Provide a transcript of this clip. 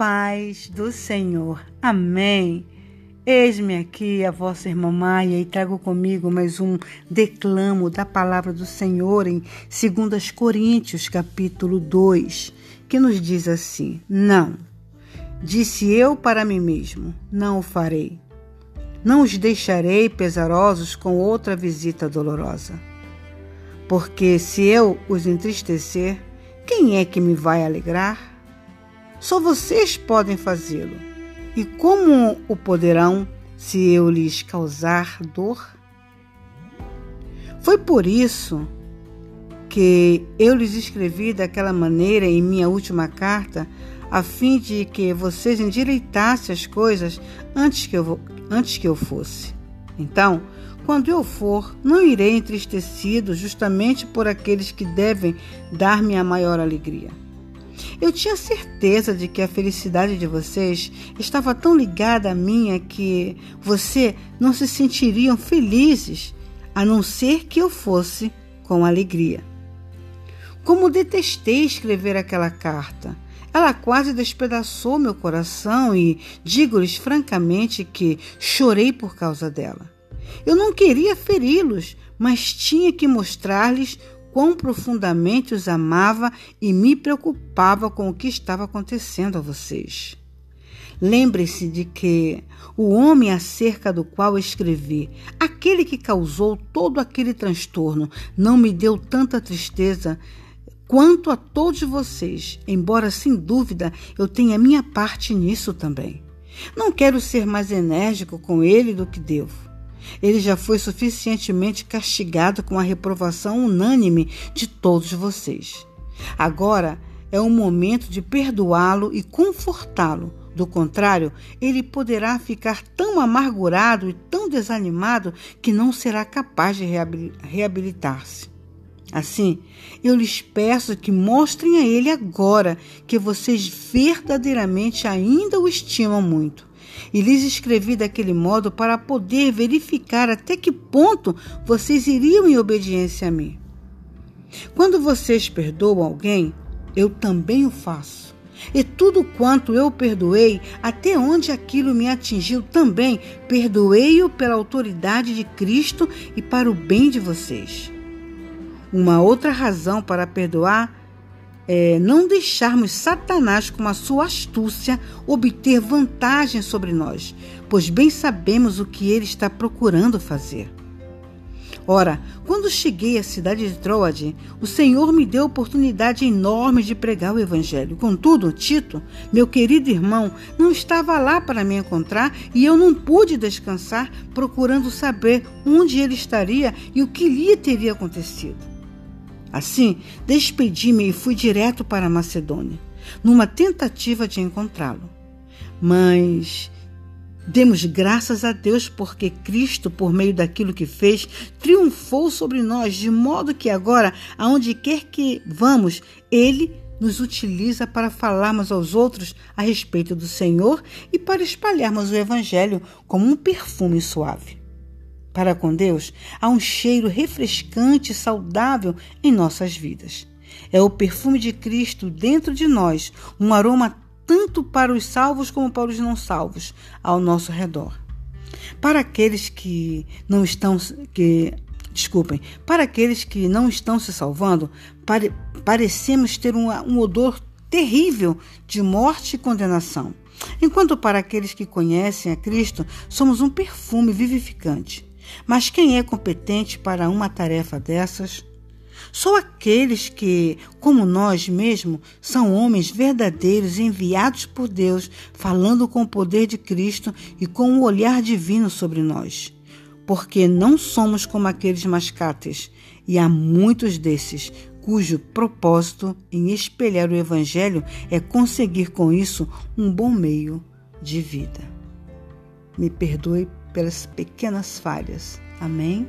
paz do Senhor. Amém. Eis-me aqui a vossa irmã Maia e trago comigo mais um declamo da palavra do Senhor em 2 Coríntios, capítulo 2, que nos diz assim: Não, disse eu para mim mesmo, não o farei. Não os deixarei pesarosos com outra visita dolorosa. Porque se eu os entristecer, quem é que me vai alegrar? Só vocês podem fazê-lo. E como o poderão se eu lhes causar dor? Foi por isso que eu lhes escrevi daquela maneira em minha última carta, a fim de que vocês endireitassem as coisas antes que eu, antes que eu fosse. Então, quando eu for, não irei entristecido justamente por aqueles que devem dar-me a maior alegria. Eu tinha certeza de que a felicidade de vocês estava tão ligada à minha que você não se sentiriam felizes a não ser que eu fosse com alegria. Como detestei escrever aquela carta. Ela quase despedaçou meu coração e digo-lhes francamente que chorei por causa dela. Eu não queria feri-los, mas tinha que mostrar-lhes quão profundamente os amava e me preocupava com o que estava acontecendo a vocês. Lembre-se de que o homem acerca do qual escrevi, aquele que causou todo aquele transtorno, não me deu tanta tristeza quanto a todos vocês, embora sem dúvida eu tenha minha parte nisso também. Não quero ser mais enérgico com ele do que devo. Ele já foi suficientemente castigado com a reprovação unânime de todos vocês. Agora é o momento de perdoá-lo e confortá-lo. Do contrário, ele poderá ficar tão amargurado e tão desanimado que não será capaz de reabilitar-se. Assim, eu lhes peço que mostrem a ele agora que vocês verdadeiramente ainda o estimam muito e lhes escrevi daquele modo para poder verificar até que ponto vocês iriam em obediência a mim. Quando vocês perdoam alguém, eu também o faço. E tudo quanto eu perdoei, até onde aquilo me atingiu também, perdoei-o pela autoridade de Cristo e para o bem de vocês. Uma outra razão para perdoar é, não deixarmos Satanás, com a sua astúcia, obter vantagem sobre nós, pois bem sabemos o que ele está procurando fazer. Ora, quando cheguei à cidade de Troade, o Senhor me deu oportunidade enorme de pregar o Evangelho. Contudo, Tito, meu querido irmão, não estava lá para me encontrar e eu não pude descansar procurando saber onde ele estaria e o que lhe teria acontecido. Assim, despedi-me e fui direto para a Macedônia, numa tentativa de encontrá-lo. Mas demos graças a Deus porque Cristo, por meio daquilo que fez, triunfou sobre nós, de modo que agora, aonde quer que vamos, Ele nos utiliza para falarmos aos outros a respeito do Senhor e para espalharmos o Evangelho como um perfume suave. Para com Deus, há um cheiro refrescante e saudável em nossas vidas. É o perfume de Cristo dentro de nós, um aroma tanto para os salvos como para os não salvos ao nosso redor. Para aqueles que não estão que desculpem, para aqueles que não estão se salvando, pare, parecemos ter um, um odor terrível de morte e condenação. Enquanto para aqueles que conhecem a Cristo, somos um perfume vivificante. Mas quem é competente para uma tarefa dessas? Só aqueles que, como nós mesmos, são homens verdadeiros enviados por Deus, falando com o poder de Cristo e com o olhar divino sobre nós. Porque não somos como aqueles mascates, e há muitos desses cujo propósito em espelhar o Evangelho é conseguir com isso um bom meio de vida. Me perdoe pelas pequenas falhas. Amém?